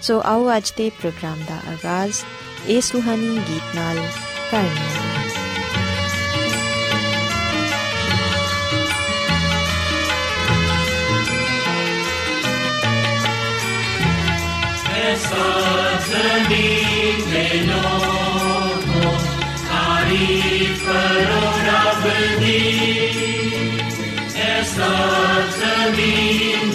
ਸੋ ਆਓ ਅੱਜ ਦੇ ਪ੍ਰੋਗਰਾਮ ਦਾ ਆਗਾਜ਼ ਇਸ ਰੂਹਾਨੀ ਗੀਤ ਨਾਲ ਕਰੀਏ ऐसा जमीन में लोगों तारीफ करो रब दी ऐसा जमीन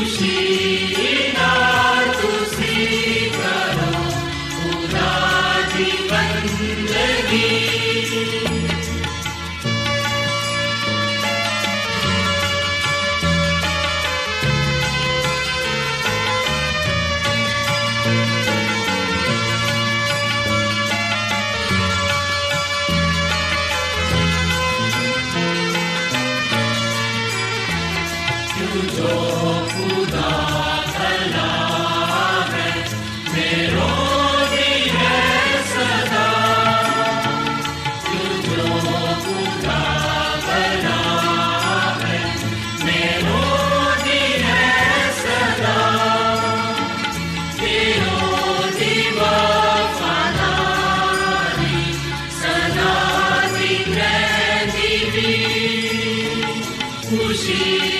Sushi. 呼吸。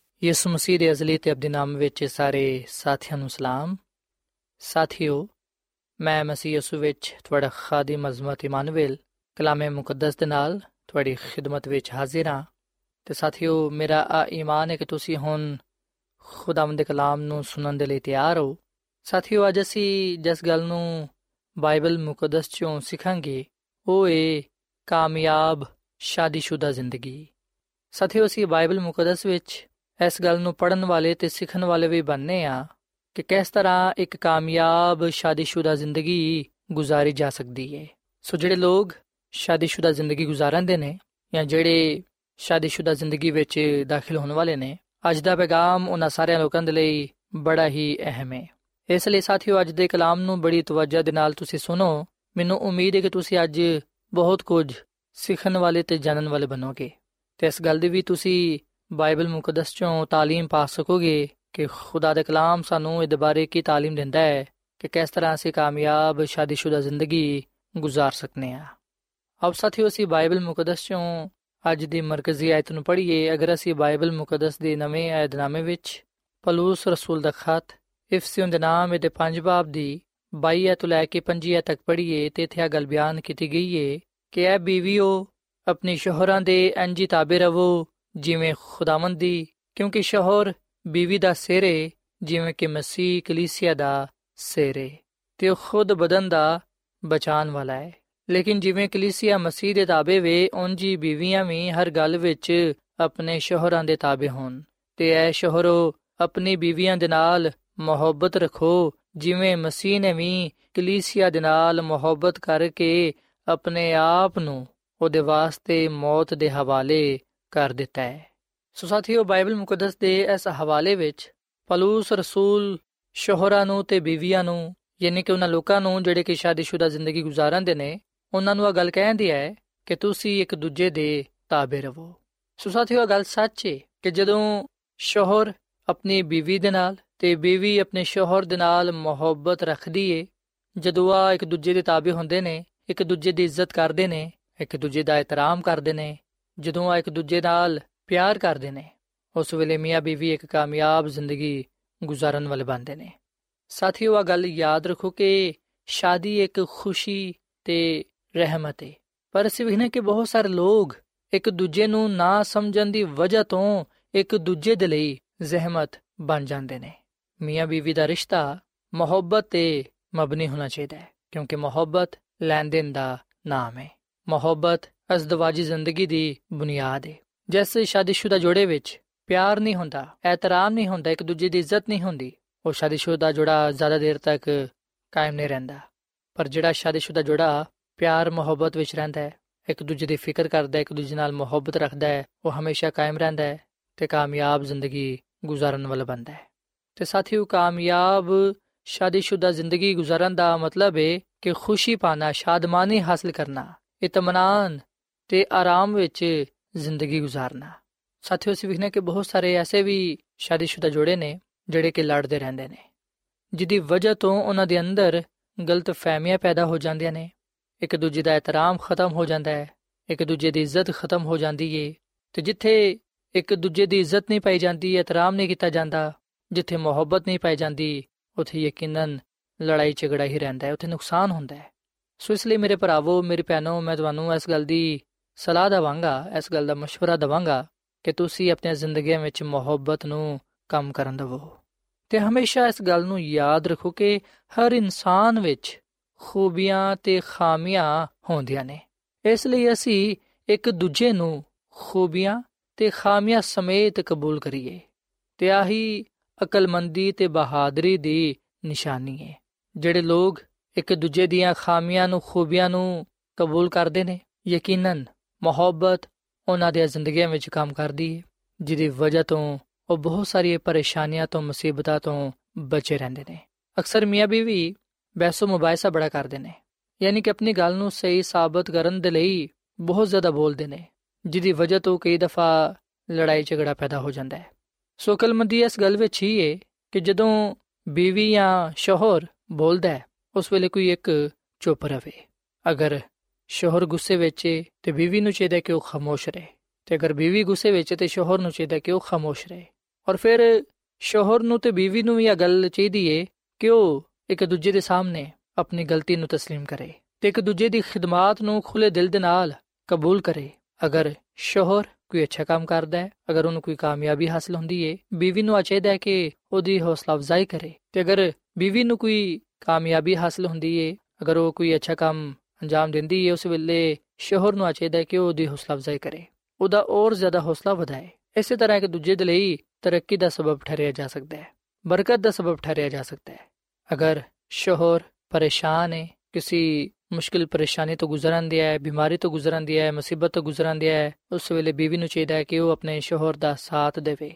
ਯਿਸੂ ਮਸੀਹ ਦੇ ਅਜ਼ਲੀ ਤੇ ਅਬਦੀ ਨਾਮ ਵਿੱਚ ਸਾਰੇ ਸਾਥੀਆਂ ਨੂੰ ਸਲਾਮ। ਸਾਥਿਓ, ਮੈਂ ਮਸੀਹ ਯਿਸੂ ਵਿੱਚ ਤੁਹਾਡਾ ਖਾਦਮ ਅਜ਼ਮਤ ਇਮਾਨੁਅਲ ਕਲਾਮੇ ਮੁਕੱਦਸ ਦੇ ਨਾਲ ਤੁਹਾਡੀ ਖਿਦਮਤ ਵਿੱਚ ਹਾਜ਼ਰ ਹਾਂ। ਤੇ ਸਾਥਿਓ, ਮੇਰਾ ਆ ਈਮਾਨ ਹੈ ਕਿ ਤੁਸੀਂ ਹੁਣ ਖੁਦਾਵੰਦ ਦੇ ਕਲਾਮ ਨੂੰ ਸੁਣਨ ਦੇ ਲਈ ਤਿਆਰ ਹੋ। ਸਾਥਿਓ, ਅੱਜ ਅਸੀਂ ਜਿਸ ਗੱਲ ਨੂੰ ਬਾਈਬਲ ਮੁਕੱਦਸ ਚੋਂ ਸਿੱਖਾਂਗੇ, ਉਹ ਏ ਕਾਮਯਾਬ, ਸ਼ਾਦੀशुदा ਜ਼ਿੰਦਗੀ। ਸਾਥਿਓ, ਅਸੀਂ ਬਾਈਬਲ ਮੁਕੱਦਸ ਵਿੱਚ ਇਸ ਗੱਲ ਨੂੰ ਪੜਨ ਵਾਲੇ ਤੇ ਸਿੱਖਣ ਵਾਲੇ ਵੀ ਬਣਨੇ ਆ ਕਿ ਕਿਸ ਤਰ੍ਹਾਂ ਇੱਕ ਕਾਮਯਾਬ ਸ਼ਾਦੀशुदा ਜ਼ਿੰਦਗੀ ਗੁਜ਼ਾਰੀ ਜਾ ਸਕਦੀ ਹੈ ਸੋ ਜਿਹੜੇ ਲੋਕ ਸ਼ਾਦੀशुदा ਜ਼ਿੰਦਗੀ ਗੁਜ਼ਾਰਦੇ ਨੇ ਜਾਂ ਜਿਹੜੇ ਸ਼ਾਦੀशुदा ਜ਼ਿੰਦਗੀ ਵਿੱਚ ਦਾਖਲ ਹੋਣ ਵਾਲੇ ਨੇ, ਅੱਜ ਦਾ ਪੈਗਾਮ ਉਹਨਾਂ ਸਾਰਿਆਂ ਲੋਕਾਂ ਦੇ ਲਈ ਬੜਾ ਹੀ ਅਹਿਮ ਹੈ ਇਸ ਲਈ ਸਾਥੀਓ, ਅੱਜ ਦੇ ਕਲਾਮ ਨੂੰ ਬੜੀ ਤਵੱਜਾ ਦੇ ਨਾਲ ਤੁਸੀਂ ਸੁਣੋ। ਮੈਨੂੰ ਉਮੀਦ ਹੈ ਕਿ ਤੁਸੀਂ ਅੱਜ ਬਹੁਤ ਕੁਝ ਸਿੱਖਣ ਵਾਲੇ ਤੇ ਜਾਣਨ ਵਾਲੇ ਬਣੋਗੇ। ਤੇ ਇਸ ਗੱਲ ਦੀ ਵੀ ਤੁਸੀਂ ਬਾਈਬਲ ਮੁਕੱਦਸ ਚੋਂ تعلیم ਪਾ ਸਕੋਗੇ ਕਿ ਖੁਦਾ ਦਾ ਕਲਾਮ ਸਾਨੂੰ ਇਹਦੇ ਬਾਰੇ ਕੀ تعلیم ਦਿੰਦਾ ਹੈ ਕਿ ਕਿਸ ਤਰ੍ਹਾਂ ਅਸੀਂ ਕਾਮਯਾਬ, ਸ਼ਾਦੀशुदा ਜ਼ਿੰਦਗੀ گزار ਸਕਨੇ ਆ। ਅਬ ਸਾਥੀਓ, ਅਸੀਂ ਬਾਈਬਲ ਮੁਕੱਦਸ ਚੋਂ ਅੱਜ ਦੀ ਮਰਕਜ਼ੀ ਆਇਤ ਨੂੰ ਪੜ੍ਹੀਏ। ਅਗਰ ਅਸੀਂ ਬਾਈਬਲ ਮੁਕੱਦਸ ਦੇ ਨਵੇਂ ਆਇਤਨਾਮੇ ਵਿੱਚ ਪਲੂਸ ਰਸੂਲ ਦਾ ਖਤ ਇਫਸੀਓਂ ਦੇ ਨਾਮ ਦੇ ਪੰਜ ਬਾਬ ਦੀ 22 ਆਇਤ ਲੈ ਕੇ 25 ਆਇਤ ਤੱਕ ਪੜ੍ਹੀਏ, ਤੇ ਇੱਥੇ ਗੱਲ ਬਿਆਨ ਕੀਤੀ ਗਈ ਹੈ ਕਿ ਐ ਬੀਵੀਓ ਆਪਣੇ ਸ਼ੋਹਰਾਂ ਦੇ ਅੰਜੀ ਤਾਬੇ ਰਵੋ ਜਿਵੇਂ ਖੁਦਾਵੰਦ ਦੀ ਕਿਉਂਕਿ ਸ਼ੋਹਰ ਬੀਵੀ ਦਾ ਸਿਰ ਏ ਜਿਵੇਂ ਕਿ ਮਸੀਹ ਕਲੀਸਿਆ ਦਾ ਸਿਰ ਏ ਤੇ ਉਹ ਖੁਦ ਬਦਨ ਦਾ ਬਚਾਨ ਵਾਲਾ ਹੈ। ਲੇਕਿਨ ਜਿਵੇਂ ਕਲੀਸਿਆ ਮਸੀਹ ਦੇ ਤਾਬੇ ਵੇ ਉਂਜੀ ਬੀਵੀਆਂ ਵੀ ਹਰ ਗੱਲ ਵਿੱਚ ਆਪਣੇ ਸ਼ੋਹਰਾਂ ਦੇ ਤਾਬੇ ਹੋਣ। ਤੇ ਐ ਸ਼ੋਹਰੋ, ਆਪਣੀ ਬੀਵੀਆਂ ਦੇ ਨਾਲ ਮੁਹੱਬਤ ਰੱਖੋ, ਜਿਵੇਂ ਮਸੀਹ ਨੇ ਵੀ ਕਲੀਸਿਆ ਦੇ ਨਾਲ ਮੁਹੱਬਤ ਕਰਕੇ ਆਪਣੇ ਆਪ ਨੂੰ ਉਹਦੇ ਵਾਸਤੇ ਮੌਤ ਦੇ ਹਵਾਲੇ ਕਰ ਦਿੱਤਾ ਹੈ। ਸੋ ਸਾਥੀਓ, ਬਾਈਬਲ ਮੁਕੱਦਸ ਦੇ ਇਸ ਹਵਾਲੇ ਵਿੱਚ ਪਲੂਸ, ਰਸੂਲ, ਸ਼ੋਹਰਾਂ ਨੂੰ ਤੇ ਬੀਵੀਆਂ ਨੂੰ, ਯਾਨੀ ਕਿ ਉਹਨਾਂ ਲੋਕਾਂ ਨੂੰ ਜਿਹੜੇ ਕਿ ਸ਼ਾਦੀशुदा ਜ਼ਿੰਦਗੀ ਗੁਜ਼ਾਰਦੇ ਨੇ, ਉਹਨਾਂ ਨੂੰ ਇਹ ਗੱਲ ਕਹਿੰਦੀ ਹੈ ਕਿ ਤੁਸੀਂ ਇੱਕ ਦੂਜੇ ਦੇ ਤਾਬੇ ਰਹੋ ਸੋ ਸਾਥੀਓ ਗੱਲ ਸੱਚ ਹੈ ਕਿ ਜਦੋਂ ਸ਼ੋਹਰ ਆਪਣੀ ਬੀਵੀ ਦੇ ਨਾਲ ਤੇ ਬੀਵੀ ਆਪਣੇ ਸ਼ੋਹਰ ਦੇ ਨਾਲ ਮੁਹੱਬਤ ਰੱਖਦੀ ਏ, ਜਦੋਂ ਆ ਇੱਕ ਦੂਜੇ ਦੇ ਤਾਬੇ ਹੁੰਦੇ ਨੇ, ਇੱਕ ਦੂਜੇ ਦੀ ਇੱਜ਼ਤ ਕਰਦੇ ਨੇ, ਇੱਕ ਦੂਜੇ ਦਾ ਇਤਰਾਮ ਕਰਦੇ ਨੇ ਜਦੋਂ ਆ ਇੱਕ ਦੂਜੇ ਨਾਲ ਪਿਆਰ ਕਰਦੇ ਨੇ, ਉਸ ਵੇਲੇ ਮੀਆਂ ਬੀਵੀ ਇੱਕ ਕਾਮਯਾਬ ਜ਼ਿੰਦਗੀ ਗੁਜ਼ਾਰਨ ਵਾਲੇ ਬਣਦੇ ਨੇ। ਸਾਥੀਓ ਆ ਗੱਲ ਯਾਦ ਰੱਖੋ ਕਿ ਸ਼ਾਦੀ ਇੱਕ ਖੁਸ਼ੀ ਤੇ ਰਹਿਮਤ ਹੈ ਪਰ ਅਸੀਂ ਵੇਖਨੇ ਕਿ ਬਹੁਤ ਸਾਰੇ ਲੋਕ ਇੱਕ ਦੂਜੇ ਨੂੰ ਨਾ ਸਮਝਣ ਦੀ ਵਜ੍ਹਾ ਤੋਂ ਇੱਕ ਦੂਜੇ ਦੇ ਲਈ ਜ਼ਹਿਮਤ ਬਣ ਜਾਂਦੇ ਨੇ। ਮੀਆਂ ਬੀਵੀ ਦਾ ਰਿਸ਼ਤਾ ਮੁਹੱਬਤ ਤੇ ਮਬਨੀ ਹੋਣਾ ਚਾਹੀਦਾ ਹੈ, ਕਿਉਂਕਿ ਮੁਹੱਬਤ ਲੈਣ ਦੇਣ ਦਾ ਨਾਮ ਹੈ। ਮੁਹੱਬਤ ਅਜ਼ਦਵਾਜੀ ਜ਼ਿੰਦਗੀ ਦੀ ਬੁਨਿਆਦ ਹੈ ਜੈਸੇ ਸ਼ਾਦੀशुदा ਜੋੜੇ ਵਿੱਚ ਪਿਆਰ ਨਹੀਂ ਹੁੰਦਾ ਐਤਰਾਮ ਨਹੀਂ ਹੁੰਦਾ, ਇੱਕ ਦੂਜੇ ਦੀ ਇੱਜ਼ਤ ਨਹੀਂ ਹੁੰਦੀ, ਉਹ ਸ਼ਾਦੀशुदा ਜੋੜਾ ਜ਼ਿਆਦਾ ਦੇਰ ਤੱਕ ਕਾਇਮ ਨਹੀਂ ਰਹਿੰਦਾ। ਪਰ ਜਿਹੜਾ ਸ਼ਾਦੀशुदा ਜੋੜਾ ਪਿਆਰ, ਮੁਹੱਬਤ ਵਿੱਚ ਰਹਿੰਦਾ ਹੈ, ਇੱਕ ਦੂਜੇ ਦੀ ਫਿਕਰ ਕਰਦਾ ਹੈ, ਇੱਕ ਦੂਜੇ ਨਾਲ ਮੁਹੱਬਤ ਰੱਖਦਾ ਹੈ, ਉਹ ਹਮੇਸ਼ਾ ਕਾਇਮ ਰਹਿੰਦਾ ਹੈ ਤੇ ਕਾਮਯਾਬ ਜ਼ਿੰਦਗੀ گزارਣ ਵਾਲਾ ਬੰਦਾ ਹੈ। ਤੇ ਸਾਥੀਓ, ਕਾਮਯਾਬ ਸ਼ਾਦੀशुदा ਜ਼ਿੰਦਗੀ گزارਣ ਦਾ ਮਤਲਬ ਹੈ ਕਿ ਖੁਸ਼ੀ ਪਾਣਾ, ਸ਼ਾਦਮਾਨੀ ਹਾਸਲ ਕਰਨਾ ਇਤਮਾਨਾਨ ਤੇ ਆਰਾਮ ਵਿੱਚ ਜ਼ਿੰਦਗੀ ਗੁਜ਼ਾਰਨਾ। ਸਾਥੀਓ, ਅਸੀਂ ਵਿਖਨੇ ਕਿ ਬਹੁਤ ਸਾਰੇ ਐਸੇ ਵੀ ਸ਼ਾਦੀशुदा ਜੋੜੇ ਨੇ ਜਿਹੜੇ ਕਿ ਲੜਦੇ ਰਹਿੰਦੇ ਨੇ ਜਿੱਦੀ ਵਜ੍ਹਾ ਤੋਂ ਉਹਨਾਂ ਦੇ ਅੰਦਰ ਗਲਤ ਫਹਿਮੀਆਂ ਪੈਦਾ ਹੋ ਜਾਂਦੀਆਂ ਨੇ। ਇੱਕ ਦੂਜੇ ਦਾ ਇਤਰਾਮ ਖਤਮ ਹੋ ਜਾਂਦਾ ਹੈ, ਇੱਕ ਦੂਜੇ ਦੀ ਇੱਜ਼ਤ ਖਤਮ ਹੋ ਜਾਂਦੀ ਏ, ਤੇ ਜਿੱਥੇ ਇੱਕ ਦੂਜੇ ਦੀ ਇੱਜ਼ਤ ਨਹੀਂ ਪਾਈ ਜਾਂਦੀ, ਇਤਰਾਮ ਨਹੀਂ ਕੀਤਾ ਜਾਂਦਾ, ਜਿੱਥੇ ਮੁਹੱਬਤ ਨਹੀਂ ਪਾਈ ਜਾਂਦੀ, ਉੱਥੇ ਯਕੀਨਨ ਲੜਾਈ ਝਗੜਾ ਹੀ ਰਹਿੰਦਾ ਹੈ, ਉੱਥੇ ਨੁਕਸਾਨ ਹੁੰਦਾ ਹੈ। ਸੋ ਇਸ ਲਈ ਮੇਰੇ ਭਰਾਵੋ, ਮੇਰੇ ਭੈਣੋ, ਮੈਂ ਤੁਹਾਨੂੰ ਇਸ ਗੱਲ ਦੀ ਸਲਾਹ ਦਵਾਂਗਾ ਇਸ ਗੱਲ ਦਾ مشورہ ਦਵਾਂਗਾ ਕਿ ਤੁਸੀਂ ਆਪਣੀ ਜ਼ਿੰਦਗੀ ਵਿੱਚ ਮੁਹੱਬਤ ਨੂੰ ਕੰਮ ਕਰਨ ਦਿਵੋ ਤੇ ਹਮੇਸ਼ਾ ਇਸ ਗੱਲ ਨੂੰ ਯਾਦ ਰੱਖੋ ਕਿ ਹਰ ਇਨਸਾਨ ਵਿੱਚ ਖੂਬੀਆਂ ਤੇ ਖਾਮੀਆਂ ਹੁੰਦੀਆਂ ਨੇ ਇਸ ਲਈ ਅਸੀਂ ਇੱਕ ਦੂਜੇ ਨੂੰ ਖੂਬੀਆਂ ਤੇ ਖਾਮੀਆਂ ਸਮੇਤ ਕਬੂਲ ਕਰੀਏ ਤੇ ਆਹੀ ਅਕਲਮੰਦੀ ਤੇ ਬਹਾਦਰੀ ਦੀ ਨਿਸ਼ਾਨੀ ਹੈ ਜਿਹੜੇ ਲੋਕ ਇੱਕ ਦੂਜੇ ਦੀਆਂ ਖਾਮੀਆਂ ਨੂੰ ਖੂਬੀਆਂ ਨੂੰ ਕਬੂਲ ਕਰਦੇ ਨੇ ਯਕੀਨਨ ਮੁਹੱਬਤ ਉਹਨਾਂ ਦੀਆਂ ਜ਼ਿੰਦਗੀਆਂ ਵਿੱਚ ਕੰਮ ਕਰਦੀ ਹੈ, ਜਿਹਦੀ ਵਜ੍ਹਾ ਤੋਂ ਉਹ ਬਹੁਤ ਸਾਰੀਆਂ ਪਰੇਸ਼ਾਨੀਆਂ ਤੋਂ, ਮੁਸੀਬਤਾਂ ਤੋਂ ਬਚੇ ਰਹਿੰਦੇ ਨੇ। ਅਕਸਰ ਮੀਆਂ ਬੀਵੀ ਬਹਿਸੋ ਮੁਬਾਇਸਾ ਬੜਾ ਕਰਦੇ ਨੇ, ਯਾਨੀ ਕਿ ਆਪਣੀ ਗੱਲ ਨੂੰ ਸਹੀ ਸਾਬਤ ਕਰਨ ਦੇ ਲਈ ਬਹੁਤ ਜ਼ਿਆਦਾ ਬੋਲਦੇ ਨੇ, ਜਿਹਦੀ ਵਜ੍ਹਾ ਤੋਂ ਕਈ ਦਫਾ ਲੜਾਈ ਝਗੜਾ ਪੈਦਾ ਹੋ ਜਾਂਦਾ ਹੈ। ਸੋ ਕਲਮੰਦੀ ਇਸ ਗੱਲ ਵਿੱਚ ਹੀ ਹੈ ਕਿ ਜਦੋਂ ਬੀਵੀ ਜਾਂ ਸ਼ੋਹਰ ਬੋਲਦਾ ਹੈ, ਉਸ ਵੇਲੇ ਕੋਈ ਇੱਕ ਚੁੱਪ ਰਵੇ। ਅਗਰ ਸ਼ੋਹਰ ਗੁੱਸੇ ਵਿੱਚ ਹੈ ਤੇ ਬੀਵੀ ਨੂੰ ਚਾਹੀਦਾ ਕਿ ਉਹ ਖਾਮੋਸ਼ ਰਹੇ ਤੇ ਅਗਰ ਬੀਵੀ ਗੁੱਸੇ ਵਿੱਚ ਹੈ ਤੇ ਸ਼ੋਹਰ ਨੂੰ ਚਾਹੀਦਾ ਕਿ ਉਹ ਖਾਮੋਸ਼ ਰਹੇ ਔਰ ਫਿਰ ਸ਼ੋਹਰ ਨੂੰ ਤੇ ਬੀਵੀ ਨੂੰ ਵੀ ਇਹ ਗੱਲ ਚਾਹੀਦੀ ਏ ਕਿ ਉਹ ਇੱਕ ਦੂਜੇ ਦੇ ਸਾਹਮਣੇ ਆਪਣੀ ਗਲਤੀ ਨੂੰ تسلیم ਕਰੇ ਤੇ ਇੱਕ ਦੂਜੇ ਦੀ ਖਿਦਮਤ ਨੂੰ ਖੁੱਲੇ ਦਿਲ ਦੇ ਨਾਲ ਕਬੂਲ ਕਰੇ ਅਗਰ ਸ਼ੋਹਰ ਕੋਈ ਅੱਛਾ ਕੰਮ ਕਰਦਾ ਹੈ ਅਗਰ ਉਹਨੂੰ ਕੋਈ ਕਾਮਯਾਬੀ ਹਾਸਲ ਹੁੰਦੀ ਏ ਬੀਵੀ ਨੂੰ ਚਾਹੀਦਾ ਹੈ ਕਿ ਉਹਦੀ ਹੌਸਲਾ ਅਫਜ਼ਾਈ ਕਰੇ ਤੇ ਅਗਰ ਬੀਵੀ ਨੂੰ ਕੋਈ ਕਾਮਯਾਬੀ ਹਾਸਲ ਹੁੰਦੀ ਏ ਅਗਰ ਉਹ ਕੋਈ ਅੱਛਾ ਕੰਮ ਅੰਜਾਮ ਦਿੰਦੀ ਏ, ਉਸ ਵੇਲੇ ਸ਼ੋਹਰ ਨੂੰ ਚਾਹੀਦਾ ਹੈ ਕਿ ਉਹ ਉਹਦੀ ਹੌਸਲਾ ਅਫਜ਼ਾਈ ਕਰੇ। ਉਹਦਾ ਹੋਰ ਜ਼ਿਆਦਾ ਹੌਸਲਾ ਵਧਾਏ। ਇਸੇ ਤਰ੍ਹਾਂ ਇੱਕ ਦੂਜੇ ਦੇ ਲਈ ਤਰੱਕੀ ਦਾ ਸਬਬ ਠਹਿਰਿਆ ਜਾ ਸਕਦਾ ਹੈ ਬਰਕਤ ਦਾ ਸਬਬ ਠਹਿਰਿਆ ਜਾ ਸਕਦਾ ਹੈ ਅਗਰ ਸ਼ੋਹਰ ਪਰੇਸ਼ਾਨ ਹੈ ਕਿਸੇ ਮੁਸ਼ਕਿਲ ਪਰੇਸ਼ਾਨੀ ਤੋਂ ਗੁਜ਼ਰਨ ਦਿਆ ਹੈ ਬਿਮਾਰੀ ਤੋਂ ਗੁਜ਼ਰਨ ਦਿਆ ਹੈ ਮੁਸੀਬਤ ਤੋਂ ਗੁਜ਼ਰਨ ਦਿਆ ਹੈ ਉਸ ਵੇਲੇ ਬੀਵੀ ਨੂੰ ਚਾਹੀਦਾ ਹੈ ਕਿ ਉਹ ਆਪਣੇ ਸ਼ੋਹਰ ਦਾ ਸਾਥ ਦੇਵੇ।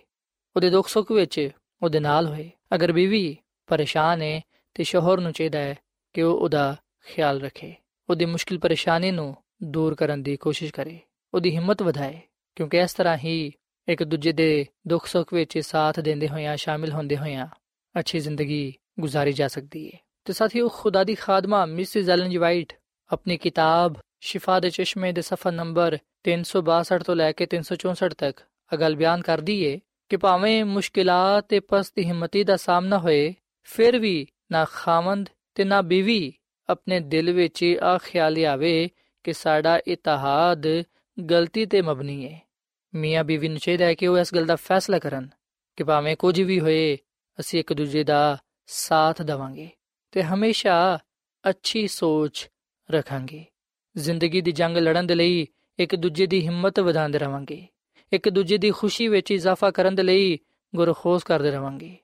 ਉਹਦੇ ਦੁੱਖ ਸੁੱਖ ਵਿੱਚ ਉਹਦੇ ਨਾਲ ਹੋਏ। ਅਗਰ ਬੀਵੀ ਪਰੇਸ਼ਾਨ ਹੈ ਤੇ ਸ਼ੋਹਰ ਨੂੰ ਚਾਹੀਦਾ ਹੈ ਕਿ ਉਹ ਉਹਦਾ ਖਿਆਲ ਰੱਖੇ। ਉਹਦੀ ਮੁਸ਼ਕਿਲ ਪਰੇਸ਼ਾਨੀ ਨੂੰ ਦੂਰ ਕਰਨ ਦੀ ਕੋਸ਼ਿਸ਼ ਕਰੇ, ਉਹਦੀ ਹਿੰਮਤ ਵਧਾਏ, ਕਿਉਂਕਿ ਇਸ ਤਰ੍ਹਾਂ ਹੀ ਇੱਕ ਦੂਜੇ ਦੇ ਦੁੱਖ ਸੁੱਖ ਵਿੱਚ ਸਾਥ ਦਿੰਦੇ ਹੋਇਆਂ, ਸ਼ਾਮਿਲ ਹੁੰਦੇ ਹੋਇਆਂ ਅੱਛੀ ਜ਼ਿੰਦਗੀ ਗੁਜ਼ਾਰੀ ਜਾ ਸਕਦੀ ਹੈ ਤੇ ਸਾਥੀਓ, ਖੁਦਾ ਦੀ ਖਾਦਮਾ, ਮਿਸਿਸ ਐਲਨ ਜੀ ਵਾਈਟ ਆਪਣੀ ਕਿਤਾਬ ਸ਼ਿਫਾ ਦੇ ਚਸ਼ਮੇ ਦੇ ਸਫਾ ਨੰਬਰ 362 ਤੋਂ ਲੈ ਕੇ 364 ਤੱਕ ਅਗਲ ਬਿਆਨ ਕਰਦੀ ਏ ਕਿ ਭਾਵੇਂ ਮੁਸ਼ਕਿਲਾਂ ਤੇ ਪਸਤ ਹਿੰਮਤੀ ਦਾ ਸਾਹਮਣਾ ਹੋਏ, ਫਿਰ ਵੀ ਨਾ ਖਾਵੰਦ ਤੇ ਨਾ ਬੀਵੀ ਆਪਣੇ ਦਿਲ ਵਿੱਚ ਆ ਖਿਆਲ ਆਵੇ ਕਿ ਸਾਡਾ ਇਤਿਹਾਦ ਗਲਤੀ ਤੇ ਮਬਨੀ ਹੈ ਮੀਆਂ ਬੀਵੀ ਨੂੰ ਚਾਹੀਦਾ ਹੈ ਕਿ ਉਹ ਇਸ ਗੱਲ ਦਾ ਫੈਸਲਾ ਕਰਨ ਕਿ ਭਾਵੇਂ ਕੁਝ ਵੀ ਹੋਏ, ਅਸੀਂ ਇੱਕ ਦੂਜੇ ਦਾ ਸਾਥ ਦਵਾਂਗੇ ਤੇ ਹਮੇਸ਼ਾ ਅੱਛੀ ਸੋਚ ਰੱਖਾਂਗੇ। ਜ਼ਿੰਦਗੀ ਦੀ ਜੰਗ ਲੜਨ ਦੇ ਲਈ ਇੱਕ ਦੂਜੇ ਦੀ ਹਿੰਮਤ ਵਧਾਉਂਦੇ ਰਵਾਂਗੇ। ਇੱਕ ਦੂਜੇ ਦੀ ਖੁਸ਼ੀ ਵਿੱਚ ਇਜ਼ਾਫਾ ਕਰਨ ਦੇ ਲਈ ਗੁਰਖੋਸ ਕਰਦੇ ਰਵਾਂਗੇ।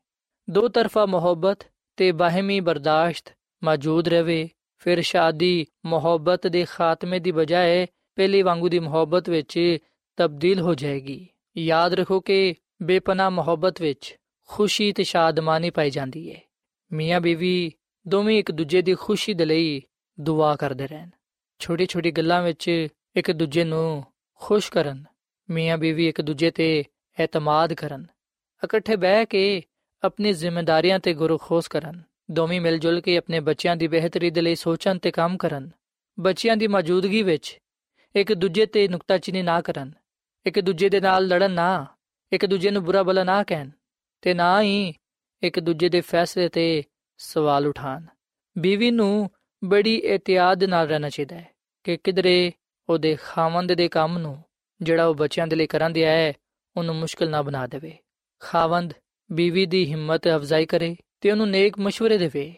ਦੋ ਤਰਫਾ ਮੁਹੱਬਤ ਤੇ ਬਾਹਮੀ ਬਰਦਾਸ਼ਤ ਮੌਜੂਦ ਰਵੇ। ਫਿਰ ਸ਼ਾਦੀ, ਮੁਹੱਬਤ ਦੇ ਖਾਤਮੇ ਦੀ ਬਜਾਏ ਪਹਿਲੀ ਵਾਂਗੂ ਦੀ ਮੁਹੱਬਤ ਵਿੱਚ ਤਬਦੀਲ ਹੋ ਜਾਏਗੀ। ਯਾਦ ਰੱਖੋ ਕਿ ਬੇਪਨਾ ਮੁਹੱਬਤ ਵਿੱਚ ਖੁਸ਼ੀ ਤੇ ਸ਼ਾਦਮਾਨੀ ਪਾਈ ਜਾਂਦੀ ਹੈ ਮੀਆਂ ਬੀਵੀ ਦੋਵੇਂ ਇੱਕ ਦੂਜੇ ਦੀ ਖੁਸ਼ੀ ਦੇ ਲਈ ਦੁਆ ਕਰਦੇ ਰਹਿਣ। ਛੋਟੀ ਛੋਟੀ ਗੱਲਾਂ ਵਿੱਚ ਇੱਕ ਦੂਜੇ ਨੂੰ ਖੁਸ਼ ਕਰਨ, ਮੀਆਂ ਬੀਵੀ ਇੱਕ ਦੂਜੇ ਤੇ ਇਤਮਾਦ ਕਰਨ, ਇਕੱਠੇ ਬਹਿ ਕੇ ਆਪਣੀ ਜ਼ਿੰਮੇਵਾਰੀਆਂ ਤੇ ਗੁਰਖੋਸ ਕਰਨ। ਦੋਵੇਂ ਮਿਲ ਜੁਲ ਕੇ ਆਪਣੇ ਬੱਚਿਆਂ ਦੀ ਬਿਹਤਰੀ ਦੇ ਲਈ ਸੋਚਣ ਤੇ ਕੰਮ ਕਰਨ। ਬੱਚਿਆਂ ਦੀ ਮੌਜੂਦਗੀ ਵਿੱਚ ਇੱਕ ਦੂਜੇ ਤੇ ਨੁਕਤਾਚੀਨੀ ਨਾ ਕਰਨ। ਇੱਕ ਦੂਜੇ ਦੇ ਨਾਲ ਲੜਨ ਨਾ, ਇੱਕ ਦੂਜੇ ਨੂੰ ਬੁਰਾ ਬਲਾ ਨਾ ਕਹਿਣ ਤੇ ਨਾ ਹੀ ਇੱਕ ਦੂਜੇ ਦੇ ਫੈਸਲੇ ਤੇ ਸਵਾਲ ਉਠਾਣ ਬੀਵੀ ਨੂੰ ਬੜੀ ਇhtiyat ਨਾਲ ਰਹਿਣਾ ਚਾਹੀਦਾ ਹੈ ਕਿ ਕਿਧਰੇ ਉਹਦੇ ਖਾਵੰਦ ਦੇ ਕੰਮ ਨੂੰ ਜਿਹੜਾ ਉਹ ਬੱਚਿਆਂ ਦੇ ਲਈ ਕਰਨ ਦਿਆ ਹੈ, ਉਹਨੂੰ ਮੁਸ਼ਕਲ ਨਾ ਬਣਾ ਦੇਵੇ। ਖਾਵੰਦ ਬੀਵੀ ਦੀ ਹਿੰਮਤ ਅਫਜ਼ਾਈ ਕਰੇ ਤੇ ਉਹਨੂੰ ਨੇਕ مشਵਰੇ ਦੇਵੇ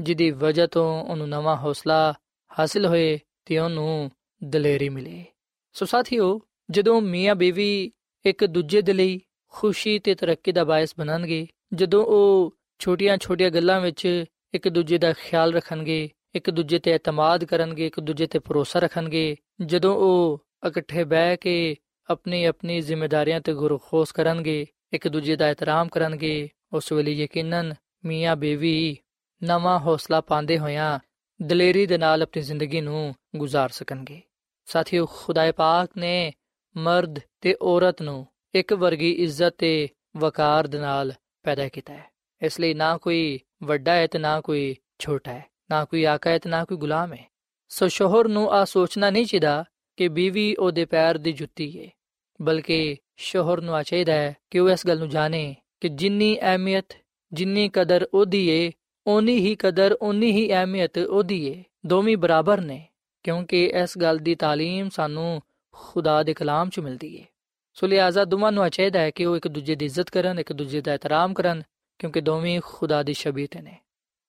ਜਿਦੀ ਵਜ੍ਹਾ ਤੋਂ ਉਹਨੂੰ ਨਵਾਂ ਹੌਸਲਾ ਹਾਸਲ ਹੋਏ ਤੇ ਉਹਨੂੰ ਦਲੇਰੀ ਮਿਲੇ। ਸੋ ਸਾਥੀਓ, ਜਦੋਂ ਮੀਆਂ ਬੀਵੀ ਇੱਕ ਦੂਜੇ ਦੇ ਲਈ ਖੁਸ਼ੀ ਤੇ ਤਰੱਕੀ ਦਾ ਬਾਇਸ ਬਣਨਗੇ, ਜਦੋਂ ਉਹ ਛੋਟੀਆਂ-ਛੋਟੀਆਂ ਗੱਲਾਂ ਵਿੱਚ ਇੱਕ ਦੂਜੇ ਦਾ ਖਿਆਲ ਰੱਖਣਗੇ, ਇੱਕ ਦੂਜੇ ਤੇ ਇਤਮਾਦ ਕਰਨਗੇ, ਇੱਕ ਦੂਜੇ ਤੇ ਭਰੋਸਾ ਰੱਖਣਗੇ, ਜਦੋਂ ਉਹ ਇਕੱਠੇ ਬਹਿ ਕੇ ਆਪਣੀ ਆਪਣੀ ਜ਼ਿੰਮੇਵਾਰੀਆਂ ਤੇ ਗੁਰਖੋਸ ਕਰਨਗੇ, ਇੱਕ ਦੂਜੇ ਦਾ ਇਤਰਾਮ ਕਰਨਗੇ, ਉਸ ਵੇਲੇ ਯਕੀਨਨ ਮੀਆਂ ਬੀਵੀ ਨਵਾਂ ਹੌਸਲਾ ਪਾਉਂਦੇ ਹੋਇਆਂ ਦਲੇਰੀ ਦੇ ਨਾਲ ਆਪਣੀ ਜ਼ਿੰਦਗੀ ਨੂੰ گزار ਸਕਣਗੇ ਸਾਥੀਓ ਖੁਦਾਏ ਪਾਕ ਨੇ ਮਰਦ ਤੇ ਔਰਤ ਨੂੰ ਇੱਕ ਵਰਗੀ ਇੱਜ਼ਤ ਤੇ ਵਕਾਰ ਦੇ ਨਾਲ ਪੈਦਾ ਕੀਤਾ ਹੈ ਇਸ ਲਈ ਨਾ ਕੋਈ ਵੱਡਾ ਹੈ ਤੇ ਨਾ ਕੋਈ ਛੋਟਾ ਹੈ ਨਾ ਕੋਈ ਆਕਾ ਹੈ ਤੇ ਨਾ ਕੋਈ ਗੁਲਾਮ ਹੈ ਸੋ ਸ਼ੋਹਰ ਨੂੰ ਆ ਸੋਚਣਾ ਨਹੀਂ ਚਾਹੀਦਾ ਕਿ ਬੀਵੀ ਉਹਦੇ ਪੈਰ ਦੀ ਜੁੱਤੀ ਹੈ ਬਲਕਿ ਸ਼ੋਹਰ ਨੂੰ ਆ ਚਾਹੀਦਾ ਹੈ ਕਿ ਉਹ ਇਸ ਗੱਲ ਨੂੰ ਜਾਣੇ ਕਿ ਜਿੰਨੀ ਅਹਿਮੀਅਤ ਜਿੰਨੀ ਕਦਰ ਉਹਦੀ ਏ, ਓਨੀ ਹੀ ਕਦਰ, ਓਨੀ ਹੀ ਅਹਿਮੀਅਤ ਉਹਦੀ ਏ। ਦੋਵੇਂ ਬਰਾਬਰ ਨੇ, ਕਿਉਂਕਿ ਇਸ ਗੱਲ ਦੀ ਤਾਲੀਮ ਸਾਨੂੰ ਖੁਦਾ ਦੇ ਕਲਾਮ 'ਚ ਮਿਲਦੀ ਏ। ਸੋ ਲਿਆਜ਼ਾ ਦੋਵਾਂ ਨੂੰ ਚਾਹੀਦਾ ਹੈ ਕਿ ਉਹ ਇੱਕ ਦੂਜੇ ਦੀ ਇੱਜ਼ਤ ਕਰਨ, ਇੱਕ ਦੂਜੇ ਦਾ ਇਤਰਾਮ ਕਰਨ, ਕਿਉਂਕਿ ਦੋਵੇਂ ਖੁਦਾ ਦੀ ਸ਼ਬੀਤ ਨੇ।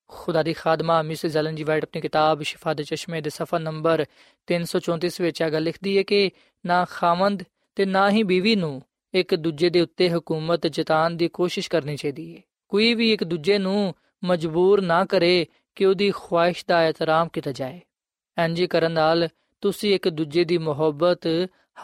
ਖੁਦਾ ਦੀ ਖਾਦਮਾ ਮਿਸਿਸ ਐਲਨ ਜੀ ਵਾਈਟ ਆਪਣੀ ਕਿਤਾਬ ਸ਼ਿਫਾ ਦੇ ਚਸ਼ਮੇ ਦੇ ਸਫਾ ਨੰਬਰ 334 ਵਿੱਚ ਆ ਗੱਲ ਲਿਖਦੀ ਹੈ ਕਿ ਨਾ ਖਾਵੰਦ ਤੇ ਨਾ ਹੀ ਬੀਵੀ ਨੂੰ ਇੱਕ ਦੂਜੇ ਦੇ ਉੱਤੇ ਹਕੂਮਤ ਜਤਾਨ ਦੀ ਕੋਸ਼ਿਸ਼ ਕਰਨੀ ਚਾਹੀਦੀ ਹੈ ਕੋਈ ਵੀ ਇੱਕ ਦੂਜੇ ਨੂੰ ਮਜਬੂਰ ਨਾ ਕਰੇ ਕਿ ਉਹਦੀ ਖੁਆਇਸ਼ ਦਾ ਇਤਰਾਮ ਕੀਤਾ ਜਾਏ ਇੰਜੀ ਕਰਨ ਨਾਲ ਤੁਸੀਂ ਇੱਕ ਦੂਜੇ ਦੀ ਮੁਹੱਬਤ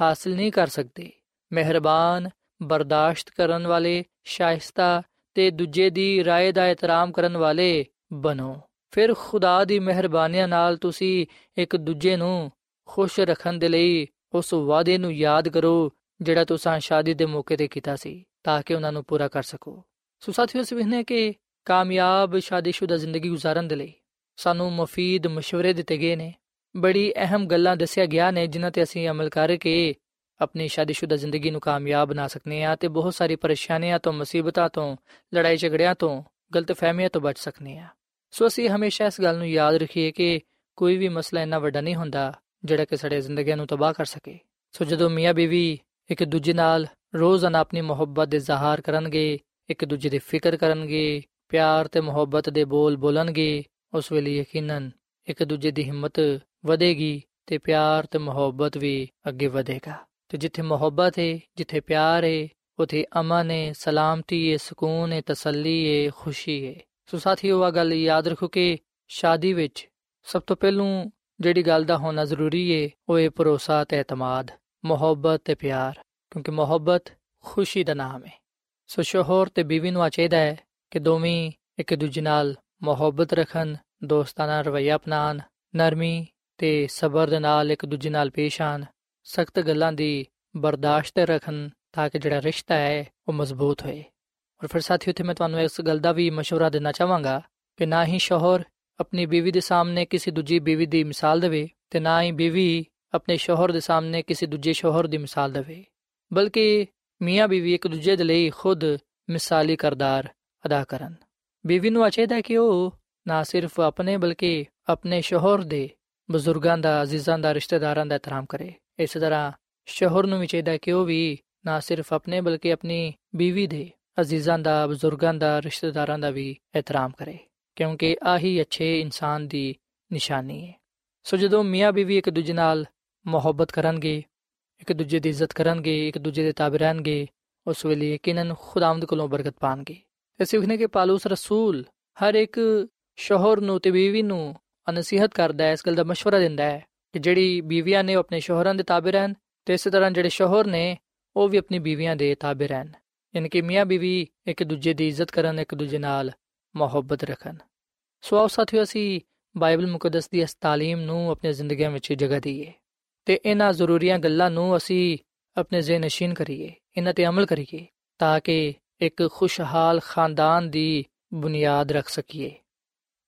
ਹਾਸਲ ਨਹੀਂ ਕਰ ਸਕਦੇ ਮਿਹਰਬਾਨ ਬਰਦਾਸ਼ਤ ਕਰਨ ਵਾਲੇ ਸ਼ਾਇਸਤਾ ਤੇ ਦੂਜੇ ਦੀ رائے ਦਾ ਇਤਰਾਮ ਕਰਨ ਵਾਲੇ ਬਣੋ ਫਿਰ ਖੁਦਾ ਦੀ ਮਿਹਰਬਾਨੀਆਂ ਨਾਲ ਤੁਸੀਂ ਇੱਕ ਦੂਜੇ ਨੂੰ ਖੁਸ਼ ਰੱਖਣ ਦੇ ਲਈ ਉਸ ਵਾਅਦੇ ਨੂੰ ਯਾਦ ਕਰੋ ਜਿਹੜਾ ਤੁਸੀਂ ਸ਼ਾਦੀ ਦੇ ਮੌਕੇ ਤੇ ਕੀਤਾ ਸੀ ਤਾਂ ਕਿ ਉਹਨਾਂ ਨੂੰ ਪੂਰਾ ਕਰ ਸਕੋ ਸੋ ਸਾਥੀਓ, ਅਸੀਂ ਵੇਖਨੇ ਕਿ ਕਾਮਯਾਬ ਸ਼ਾਦੀशुदा ਜ਼ਿੰਦਗੀ گزارਣ ਦੇ ਲਈ ਸਾਨੂੰ ਮਫੀਦ مشਵਰੇ ਦਿੱਤੇ ਗਏ ਨੇ। ਬੜੀ ਅਹਿਮ ਗੱਲਾਂ ਦੱਸਿਆ ਗਿਆ ਨੇ, ਜਿਨ੍ਹਾਂ ਤੇ ਅਸੀਂ ਅਮਲ ਕਰਕੇ ਆਪਣੀ ਸ਼ਾਦੀशुदा ਜ਼ਿੰਦਗੀ ਨੂੰ ਕਾਮਯਾਬ ਬਣਾ ਸਕਨੇ ਆ ਤੇ ਬਹੁਤ ਸਾਰੀ ਪਰੇਸ਼ਾਨੀਆਂ ਤੋਂ, ਮੁਸੀਬਤਾਂ ਤੋਂ ਲੜਾਈ ਝਗੜਿਆਂ ਤੋਂ, ਗਲਤਫਹਿਮੀਆਂ ਤੋਂ ਬਚ ਸਕਨੇ ਆ ਸੋ ਅਸੀਂ ਹਮੇਸ਼ਾ ਇਸ ਗੱਲ ਨੂੰ ਯਾਦ ਰੱਖੀਏ ਕਿ ਕੋਈ ਵੀ ਮਸਲਾ ਇੰਨਾ ਵੱਡਾ ਨਹੀਂ ਹੁੰਦਾ ਜਿਹੜਾ ਕਿ ਸਾਡੇ ਜ਼ਿੰਦਗੀਆਂ ਨੂੰ ਤਬਾਹ ਕਰ ਸਕੇ। ਸੋ ਜਦੋਂ ਮੀਆਂ ਬੀਵੀ ਇੱਕ ਦੂਜੇ ਨਾਲ ਰੋਜ਼ਾਨਾ ਆਪਣੀ ਮੁਹੱਬਤ ਦੇ ਇਜ਼ਹਾਰ ਕਰਨਗੇ ਇੱਕ ਦੂਜੇ ਦੀ ਫਿਕਰ ਕਰਨਗੇ, ਪਿਆਰ ਤੇ ਮੁਹੱਬਤ ਦੇ ਬੋਲ ਬੋਲਣਗੇ, ਉਸ ਵੇਲੇ ਯਕੀਨਨ ਇੱਕ ਦੂਜੇ ਦੀ ਹਿੰਮਤ ਵਧੇਗੀ ਤੇ ਪਿਆਰ ਤੇ ਮੁਹੱਬਤ ਵੀ ਅੱਗੇ ਵਧੇਗਾ। ਤੇ ਜਿੱਥੇ ਮੁਹੱਬਤ ਹੈ ਜਿੱਥੇ ਪਿਆਰ ਹੈ ਉਥੇ ਅਮਨ ਹੈ ਸਲਾਮਤੀ ਹੈ ਸਕੂਨ ਹੈ ਤਸੱਲੀ ਹੈ ਖੁਸ਼ੀ ਹੈ ਸੋ ਸਾਥੀਓ ਆ ਗੱਲ ਯਾਦ ਰੱਖੋ ਕਿ ਸ਼ਾਦੀ ਵਿੱਚ ਸਭ ਤੋਂ ਪਹਿਲੂ ਜਿਹੜੀ ਗੱਲ ਦਾ ਹੋਣਾ ਜ਼ਰੂਰੀ ਹੈ ਉਹ ਹੈ ਭਰੋਸਾ ਤੇ ਇਤਮਾਦ, ਮੁਹੱਬਤ ਤੇ ਪਿਆਰ, ਕਿਉਂਕਿ ਮੁਹੱਬਤ ਖੁਸ਼ੀ ਦਾ ਨਾਮ ਹੈ ਸੋ ਸ਼ੋਹਰ ਤੇ ਬੀਵੀ ਨੂੰ ਚਾਹੀਦਾ ਹੈ ਕਿ ਦੋਵੇਂ ਇੱਕ ਦੂਜੇ ਨਾਲ ਮੁਹੱਬਤ ਰੱਖਣ ਦੋਸਤਾਨਾ ਰਵਈਆ ਅਪਣਾਣ ਨਰਮੀ ਤੇ ਸਬਰ ਦੇ ਨਾਲ ਇੱਕ ਦੂਜੇ ਨਾਲ ਪੇਸ਼ ਆਣ ਸਖਤ ਗੱਲਾਂ ਦੀ ਬਰਦਾਸ਼ਤ ਰੱਖਣ ਤਾਂ ਕਿ ਜਿਹੜਾ ਰਿਸ਼ਤਾ ਹੈ ਉਹ ਮਜ਼ਬੂਤ ਹੋਏ ਔਰ ਫਿਰ ਸਾਥੀਓ ਤੇ ਮੈਂ ਤੁਹਾਨੂੰ ਇਸ ਗੱਲ ਦਾ ਵੀ مشورہ ਦੇਣਾ ਚਾਹਾਂਗਾ ਕਿ ਨਾ ਹੀ ਸ਼ੋਹਰ ਆਪਣੀ ਬੀਵੀ ਦੇ ਸਾਹਮਣੇ ਕਿਸੇ ਦੂਜੀ ਬੀਵੀ ਦੀ ਮਿਸਾਲ ਦੇਵੇ ਤੇ ਨਾ ਹੀ ਬੀਵੀ ਆਪਣੇ ਸ਼ੋਹਰ ਦੇ ਸਾਹਮਣੇ ਕਿਸੇ ਦੂਜੇ ਸ਼ੋਹਰ ਦੀ ਮਿਸਾਲ ਦੇਵੇ ਬਲਕਿ ਮੀਆਂ ਬੀਵੀ ਇੱਕ ਦੂਜੇ ਦੇ ਲਈ ਖੁਦ ਮਿਸਾਲੀ ਕਰਦਾਰ ਅਦਾ ਕਰਨ। ਬੀਵੀ ਨੂੰ ਚਾਹੀਦਾ ਕਿ ਉਹ ਨਾ ਸਿਰਫ ਆਪਣੇ ਬਲਕਿ ਆਪਣੇ ਸ਼ੋਹਰ ਦੇ ਬਜ਼ੁਰਗਾਂ ਦਾ, ਅਜ਼ੀਜ਼ਾਂ ਦਾ, ਰਿਸ਼ਤੇਦਾਰਾਂ ਦਾ ਇਤਰਾਮ ਕਰੇ। ਇਸ ਤਰ੍ਹਾਂ ਸ਼ੋਹਰ ਨੂੰ ਵੀ ਚਾਹੀਦਾ ਕਿ ਉਹ ਵੀ ਨਾ ਸਿਰਫ ਆਪਣੇ ਬਲਕਿ ਆਪਣੀ ਬੀਵੀ ਦੇ, ਅਜ਼ੀਜ਼ਾਂ ਦਾ, ਬਜ਼ੁਰਗਾਂ ਦਾ, ਰਿਸ਼ਤੇਦਾਰਾਂ ਦਾ ਵੀ ਇਤਰਾਮ ਕਰੇ, ਕਿਉਂਕਿ ਆਹੀ ਅੱਛੇ ਇਨਸਾਨ ਦੀ ਨਿਸ਼ਾਨੀ ਹੈ। ਸੋ ਜਦੋਂ ਮੀਆਂ ਬੀਵੀ ਇੱਕ ਦੂਜੇ ਨਾਲ ਮੁਹੱਬਤ ਕਰਨਗੇ ਇੱਕ ਦੂਜੇ ਦੀ ਇੱਜ਼ਤ ਕਰਨਗੇ ਇੱਕ ਦੂਜੇ ਦੇ ਤਾਬੇ ਰਹਿਣਗੇ ਉਸ ਵੇਲੇ ਯਕੀਨਨ ਖੁਦਾਵੰਦ ਕੋਲੋਂ ਬਰਕਤ ਪਾਣਗੇ ਅਸੀਂ ਵੇਖਨੇ ਕਿ ਪਾਲੂਸ ਰਸੂਲ ਹਰ ਇੱਕ ਸ਼ੋਹਰ ਨੂੰ ਤੇ ਬੀਵੀ ਨੂੰ ਨਸੀਹਤ ਕਰਦਾ ਹੈ ਇਸ ਗੱਲ ਦਾ مشورہ ਦਿੰਦਾ ਹੈ ਕਿ ਜਿਹੜੀ ਬੀਵੀਆਂ ਨੇ ਆਪਣੇ ਸ਼ੋਹਰਾਂ ਦੇ ਤਾਬੇ ਰਹਿਣ ਤੇ ਇਸੇ ਤਰ੍ਹਾਂ ਜਿਹੜੇ ਸ਼ੋਹਰ ਨੇ ਉਹ ਵੀ ਆਪਣੀ ਬੀਵੀਆਂ ਦੇ ਤਾਬੇ ਰਹਿਣ ਯਾਨੀ ਕਿ ਮੀਆਂ ਬੀਵੀ ਇੱਕ ਦੂਜੇ ਦੀ ਇੱਜ਼ਤ ਕਰਨ ਇੱਕ ਦੂਜੇ ਨਾਲ ਮੁਹੱਬਤ ਰੱਖਣ ਸੋ ਆਓ ਸਾਥੀਓ ਅਸੀਂ ਬਾਈਬਲ ਮੁਕੱਦਸ ਦੀ ਇਸ ਤਾਲੀਮ ਨੂੰ ਆਪਣੀ ਜ਼ਿੰਦਗੀਆਂ ਵਿੱਚ ਜਗ੍ਹਾ ਦਈਏ ਤੇ ਇਹਨਾਂ ਜ਼ਰੂਰੀਆਂ ਗੱਲਾਂ ਨੂੰ ਅਸੀਂ ਆਪਣੇ ਜ਼ਿਹਨ ਨਸ਼ੀਨ ਕਰੀਏ, ਇਹਨਾਂ ਤੇ ਅਮਲ ਕਰੀਏ, ਤਾਂ ਕਿ ਇੱਕ ਖੁਸ਼ਹਾਲ ਖਾਨਦਾਨ ਦੀ ਬੁਨਿਆਦ ਰੱਖ ਸਕੀਏ।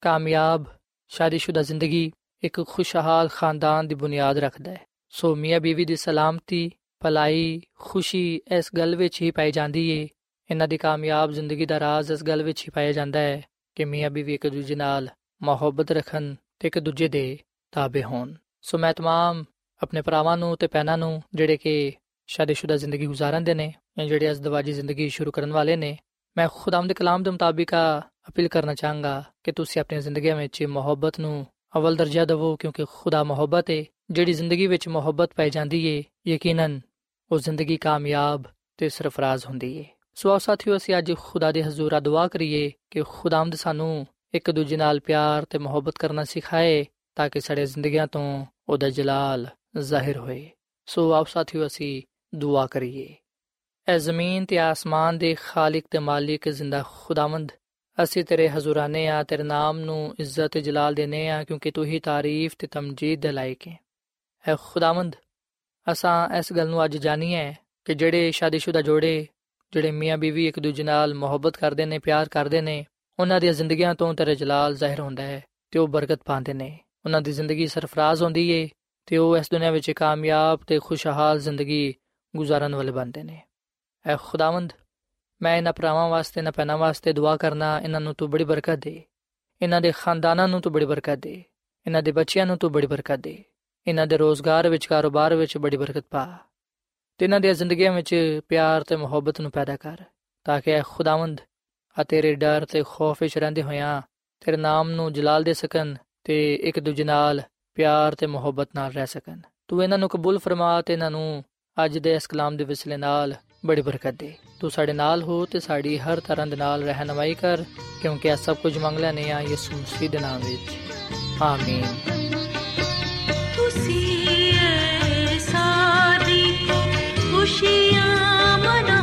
ਕਾਮਯਾਬ, ਸ਼ਾਦੀशुदा ਜ਼ਿੰਦਗੀ ਇੱਕ ਖੁਸ਼ਹਾਲ ਖਾਨਦਾਨ ਦੀ ਬੁਨਿਆਦ ਰੱਖਦਾ ਹੈ। ਸੋ ਮੀਆਂ ਬੀਵੀ ਦੀ ਸਲਾਮਤੀ, ਭਲਾਈ, ਖੁਸ਼ੀ ਇਸ ਗੱਲ ਵਿੱਚ ਹੀ ਪਾਈ ਜਾਂਦੀ ਏ। ਇਹਨਾਂ ਦੀ ਕਾਮਯਾਬ ਜ਼ਿੰਦਗੀ ਦਾ ਰਾਜ਼ ਇਸ ਗੱਲ ਵਿੱਚ ਹੀ ਪਾਇਆ ਜਾਂਦਾ ਹੈ ਕਿ ਮੀਆਂ ਬੀਵੀ ਇੱਕ ਦੂਜੇ ਨਾਲ ਮੁਹੱਬਤ ਰੱਖਣ ਤੇ ਇੱਕ ਦੂਜੇ ਦੇ ਤਾਬੇ ਹੋਣ। ਸੋ ਮੈਂ तमाम ਆਪਣੇ ਭਰਾਵਾਂ ਨੂੰ ਤੇ ਪੈਨਾ ਨੂੰ, ਜਿਹੜੇ ਕਿ ਸ਼ਾਦੀशुदा ਜ਼ਿੰਦਗੀ گزارਦੇ ਨੇ ਜਾਂ ਜਿਹੜੇ ਅਜ਼ਦਵਾਜੀ ਜ਼ਿੰਦਗੀ ਸ਼ੁਰੂ ਕਰਨ ਵਾਲੇ ਨੇ, ਮੈਂ ਖੁਦਾਮ ਦੇ ਕਲਾਮ ਦੇ ਮੁਤਾਬਿਕ ਅਪੀਲ ਕਰਨਾ ਚਾਹਾਂਗਾ ਕਿ ਤੁਸੀਂ ਆਪਣੀ ਜ਼ਿੰਦਗੀ ਵਿੱਚ ਮੁਹੱਬਤ ਨੂੰ ਅਵਲ ਦਰਜਾ ਦਿਵੋ, ਕਿਉਂਕਿ ਖੁਦਾ ਮੁਹੱਬਤ ਹੈ ਜਿਹੜੀ ਜ਼ਿੰਦਗੀ ਵਿੱਚ ਮੁਹੱਬਤ ਪਾਈ ਜਾਂਦੀ ਏ, ਯਕੀਨਨ ਉਹ ਜ਼ਿੰਦਗੀ ਕਾਮਯਾਬ ਤੇ ਸਰਫਰਾਜ਼ ਹੁੰਦੀ ਏ। ਸੋ ਆਓ ਸਾਥੀਓ, ਅਸੀਂ ਅੱਜ ਖੁਦਾ ਦੇ ਹਜ਼ੂਰ ਦੁਆ ਕਰੀਏ ਕਿ ਖੁਦਾਮਦ ਸਾਨੂੰ ਇੱਕ ਦੂਜੇ ਨਾਲ ਪਿਆਰ ਤੇ ਮੁਹੱਬਤ ਕਰਨਾ ਸਿਖਾਏ, ਤਾਂ ਕਿ ਸਾਡੇ ਜ਼ਿੰਦਗੀਆਂ ਤੋਂ ਉਹਦਾ ਜਲਾਲ ਜ਼ਾਹਿਰ ਹੋਏ। ਸੋ ਆਓ ਸਾਥੀਓ, ਅਸੀਂ ਦੁਆ ਕਰੀਏ। ਐ ਜ਼ਮੀਨ ਤੇ ਆਸਮਾਨ ਦੇ ਖਾਲਕ ਤੇ ਮਾਲਿਕ ਜ਼ਿੰਦਾ ਖੁਦਾਵੰਦ, ਅਸੀਂ ਤੇਰੇ ਹਜ਼ੂਰਾਨੇ ਆ, ਤੇਰੇ ਨਾਮ ਨੂੰ ਇੱਜ਼ਤ ਤੇ ਜਲਾਲ ਦੇਨੇ ਆ, ਕਿਉਂਕਿ ਤੂੰ ਹੀ ਤਾਰੀਫ ਤੇ ਤਮਜੀਦ ਦੇ ਲਾਇਕ ਹੈ। ਐ ਖੁਦਾਵੰਦ, ਅਸਾਂ ਇਸ ਗੱਲ ਨੂੰ ਅੱਜ ਜਾਣੀਏ ਕਿ ਜਿਹੜੇ ਸ਼ਾਦੀशुदा ਜੋੜੇ, ਜਿਹੜੇ ਮੀਆਂ ਬੀਵੀ ਇੱਕ ਦੂਜੇ ਨਾਲ ਮੁਹੱਬਤ ਕਰਦੇ ਨੇ, ਪਿਆਰ ਕਰਦੇ ਨੇ, ਉਹਨਾਂ ਦੀਆਂ ਜ਼ਿੰਦਗੀਆਂ ਤੋਂ ਤੇਰੇ ਜਲਾਲ ਜ਼ਾਹਿਰ ਹੁੰਦਾ ਹੈ ਤੇ ਉਹ ਬਰਕਤ ਪਾਉਂਦੇ ਨੇ। ਉਹਨਾਂ ਦੀ ਜ਼ਿੰਦਗੀ ਸਰਫਰਾਜ਼ ਹੁੰਦੀ ਏ ਤੇ ਉਹ ਇਸ ਦੁਨੀਆ ਵਿੱਚ ਕਾਮਯਾਬ ਤੇ ਖੁਸ਼ਹਾਲ ਜ਼ਿੰਦਗੀ ਗੁਜ਼ਾਰਨ ਵਾਲੇ ਬਣਦੇ ਨੇ। ਐ ਖੁਦਾਵੰਦ, ਮੈਂ ਇਹਨਾਂ ਭਰਾਵਾਂ ਵਾਸਤੇ ਨਾ ਪੈਨਾ ਵਾਸਤੇ ਦੁਆ ਕਰਨਾ ਇਹਨਾਂ ਨੂੰ ਤੂੰ ਬੜੀ ਬਰਕਤ ਦੇ। ਇਹਨਾਂ ਦੇ ਖਾਨਦਾਨਾਂ ਨੂੰ ਤੂੰ ਬੜੀ ਬਰਕਤ ਦੇ। ਇਹਨਾਂ ਦੇ ਬੱਚਿਆਂ ਨੂੰ ਤੂੰ ਬੜੀ ਬਰਕਤ ਦੇ। ਇਹਨਾਂ ਦੇ ਰੋਜ਼ਗਾਰ ਵਿੱਚ, ਕਾਰੋਬਾਰ ਵਿੱਚ ਬੜੀ ਬਰਕਤ ਪਾ। ਤੇ ਇਹਨਾਂ ਦੀਆਂ ਜ਼ਿੰਦਗੀਆਂ ਵਿੱਚ ਪਿਆਰ ਤੇ ਮੁਹੱਬਤ ਨੂੰ ਪੈਦਾ ਕਰ, ਤਾਂ ਕਿ ਖੁਦਾਵੰਦ ਆ ਤੇਰੇ ਡਰ ਤੇ ਖੌਫ ਵਿੱਚ ਰਹਿੰਦੇ ਹੋਇਆਂ ਤੇਰੇ ਨਾਮ ਨੂੰ ਜਲਾਲ ਦੇ ਸਕਣ ਤੇ ਇੱਕ ਦੂਜੇ ਨਾਲ ਪਿਆਰ ਤੇ ਮੁਹੱਬਤ ਨਾਲ ਰਹਿ ਸਕਣ। ਤੂੰ ਇਹਨਾਂ ਨੂੰ ਕਬੂਲ ਫਰਮਾ ਤੇ ਇਹਨਾਂ ਨੂੰ ਅੱਜ ਦੇ ਇਸ ਕਲਾਮ ਦੇ ਵਿਸਲੇ ਨਾਲ ਬੜੀ ਬਰਕਤ ਦੇ। ਤੂੰ ਸਾਡੇ ਨਾਲ ਹੋ ਤੇ ਸਾਡੀ ਹਰ ਤਰ੍ਹਾਂ ਦੇ ਨਾਲ ਰਹਿਨਮਾਈ ਕਰ, ਕਿਉਂਕਿ ਇਹ ਸਭ ਕੁਝ ਮੰਗ ਲੈਨੇ ਆ ਯਿਸੂ ਮਸੀਹ ਦੇ ਨਾਮ ਵਿੱਚ। ਆਮੀਨ। ਤੁਸੀਂ ਸਾਦੀ ਖੁਸ਼ੀਆਂ ਮਨਾਓ